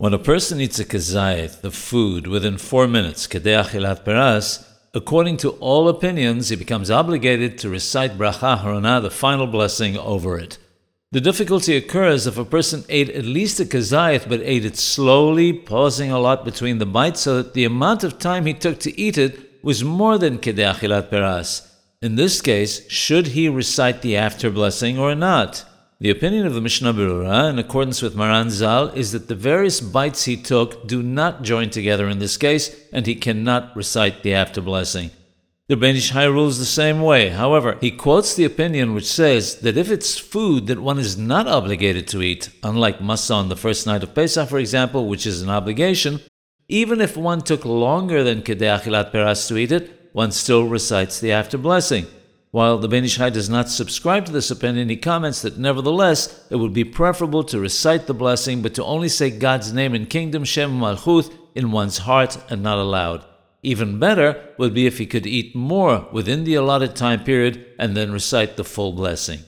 When a person eats a kazayit, the food, within four minutes, kedei peras, according to all opinions, he becomes obligated to recite bracha aharona, the final blessing, over it. The difficulty occurs if a person ate at least a kazayit but ate it slowly, pausing a lot between the bites so that the amount of time he took to eat it was more than kedei peras. In this case, should he recite the after blessing or not? The opinion of the Mishnah Berurah, in accordance with Maran Zal, is that the various bites he took do not join together in this case, and he cannot recite the after blessing. The Ben Ish Hai rules the same way. However, he quotes the opinion which says that if it's food that one is not obligated to eat, unlike masa on the first night of Pesach, for example, which is an obligation, even if one took longer than Kedei Achilat Peras to eat it, one still recites the after blessing. While the Ben Ish does not subscribe to this opinion, he comments that nevertheless it would be preferable to recite the blessing, but to only say God's name and kingdom, Shem Malchuth, in one's heart and not aloud. Even better would be if he could eat more within the allotted time period and then recite the full blessing.